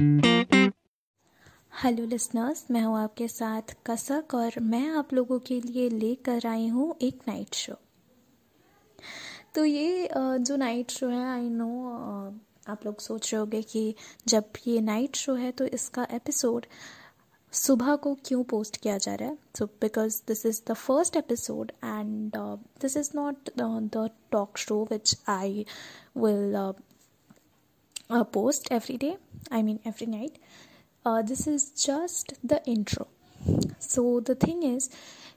Hello listeners मैं हूँ आपके साथ कसक और मैं आप लोगों के लिए लेकर आई हूँ एक नाइट शो तो ये जो नाइट शो है आई नो आप लोग सोच रहे होंगे कि जब ये नाइट शो है तो इसका एपिसोड सुबह को क्यों पोस्ट किया जा रहा है? So because this is the first episode and this is not the talk show which I will post every day I mean every night this is just the intro so the thing is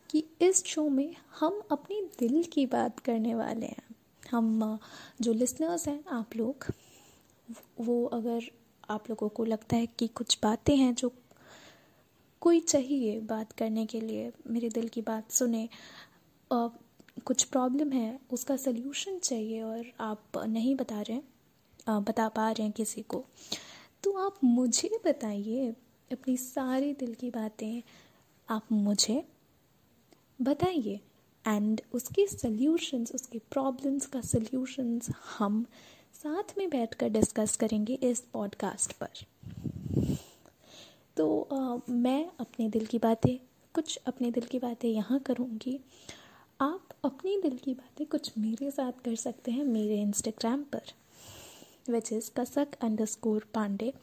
कि इस show में हम अपने दिल की बात करने वाले हैं। हम uh, जो लिसनर्स हैं आप लोग वो अगर आप लोगों को लगता है कि कुछ बातें हैं जो कोई चाहिए बात करने के लिए मेरे दिल की बात सुने आ, कुछ प्रॉब्लम है उसका सल्यूशन चाहिए और आप नहीं बता रहे हैं बता पा रहे हैं किसी को। तो आप मुझे बताइए अपनी सारी दिल की बातें आप मुझे बताइए। एंड उसके सल्यूशंस उसके प्रॉब्लम्स का सल्यूशंस हम साथ में बैठकर डिस्कस करेंगे इस पॉडकास्ट पर। तो आ, मैं अपने दिल की बातें कुछ अपने दिल की बातें यहाँ करूँगी। आप अपनी दिल की बातें कुछ मेरे साथ कर सकते हैं मेरे इंस्टाग्राम पर। Which is Kasak underscore Pande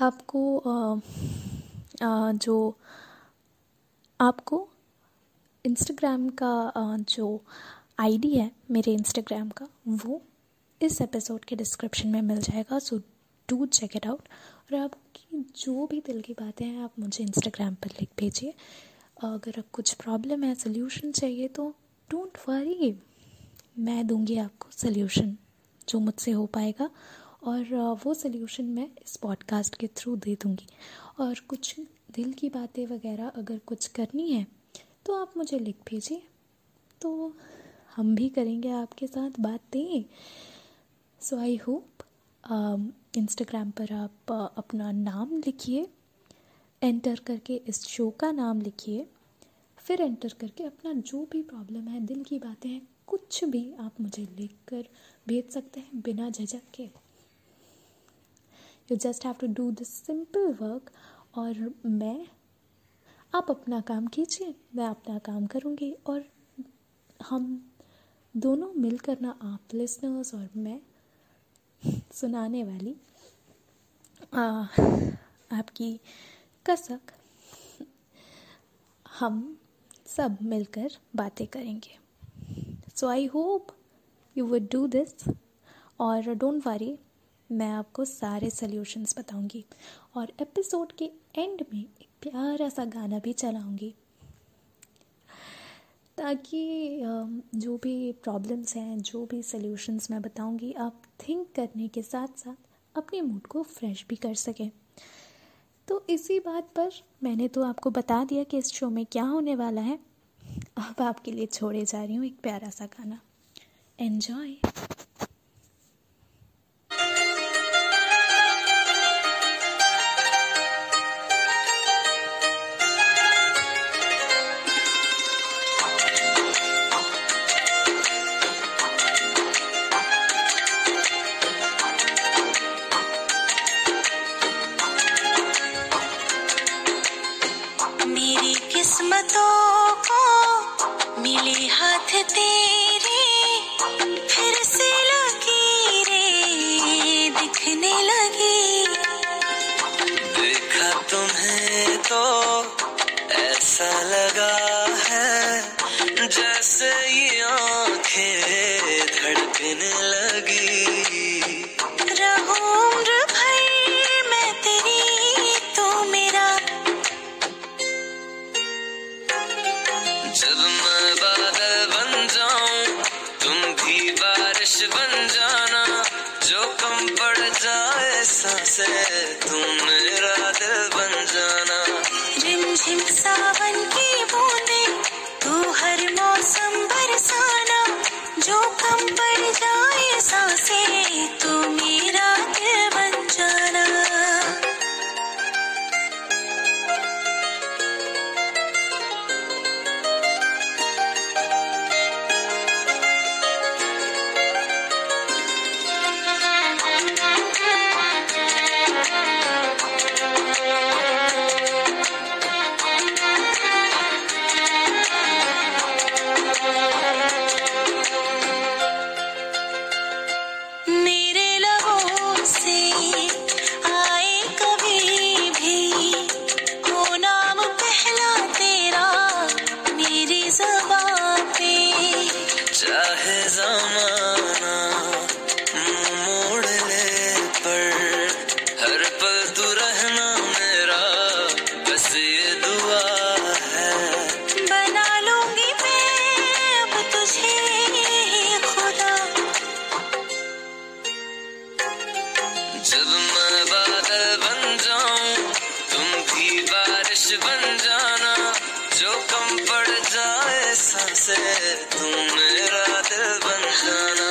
आपको आ, आ, जो आपको इंस्टाग्राम का जो आईडी है मेरे इंस्टाग्राम का वो इस एपिसोड के डिस्क्रिप्शन में मिल जाएगा so do check it out और आपकी जो भी दिल की बातें हैं आप मुझे इंस्टाग्राम पर लिख भेजिए। अगर आप कुछ प्रॉब्लम है सोल्यूशन चाहिए तो डोंट वरी मैं दूँगी आपको सोल्यूशन जो मुझसे हो पाएगा। और वो सल्यूशन मैं इस पॉडकास्ट के थ्रू दे दूँगी। और कुछ दिल की बातें वगैरह अगर कुछ करनी है तो आप मुझे लिख भेजिए। तो हम भी करेंगे आपके साथ बातें। सो आई होप इंस्टाग्राम पर आप अपना नाम लिखिए। एंटर करके इस शो का नाम लिखिए। फिर एंटर करके अपना जो भी प्रॉब्लम है, दिल की बातें हैं कुछ भी आप मुझे लिख कर भेज सकते हैं बिना झझक के। You just have to do this simple work और मैं आप अपना काम कीजिए मैं अपना काम करूँगी और हम दोनों मिलकर ना आप लिसनर्स और मैं सुनाने वाली आ, आपकी कसक। हम सब मिलकर बातें करेंगे। So I hope you would do this और डोंट वरी मैं आपको सारे सल्यूशंस बताऊँगी। और एपिसोड के एंड में एक प्यारा सा गाना भी चलाऊँगी। ताकि जो भी प्रॉब्लम्स हैं, जो भी सल्यूशंस मैं बताऊँगी, आप थिंक करने के साथ साथ अपने मूड को फ्रेश भी कर सकें। तो इसी बात पर मैंने तो आपको बता दिया कि इस शो में क्या होने वाला है। अब आपके लिए छोड़े जा रही हूँ एक प्यारा सा गाना। एन्जॉय हाथ तेरे, फिर से लगी रे, दिखने लगी। देखा तुम्हें तो ऐसा लगा है, जैसे ये आँखें धड़कने लगी। सांसे तुम मेरा दिल बन जाना। रिमझिम सावन की बूंदे, तू हर मौसम बरसाना। जो कम पड़ जाए सांसे, तू जो कम पड़ जाए सबसे तुम मेरा दिल बन जाना।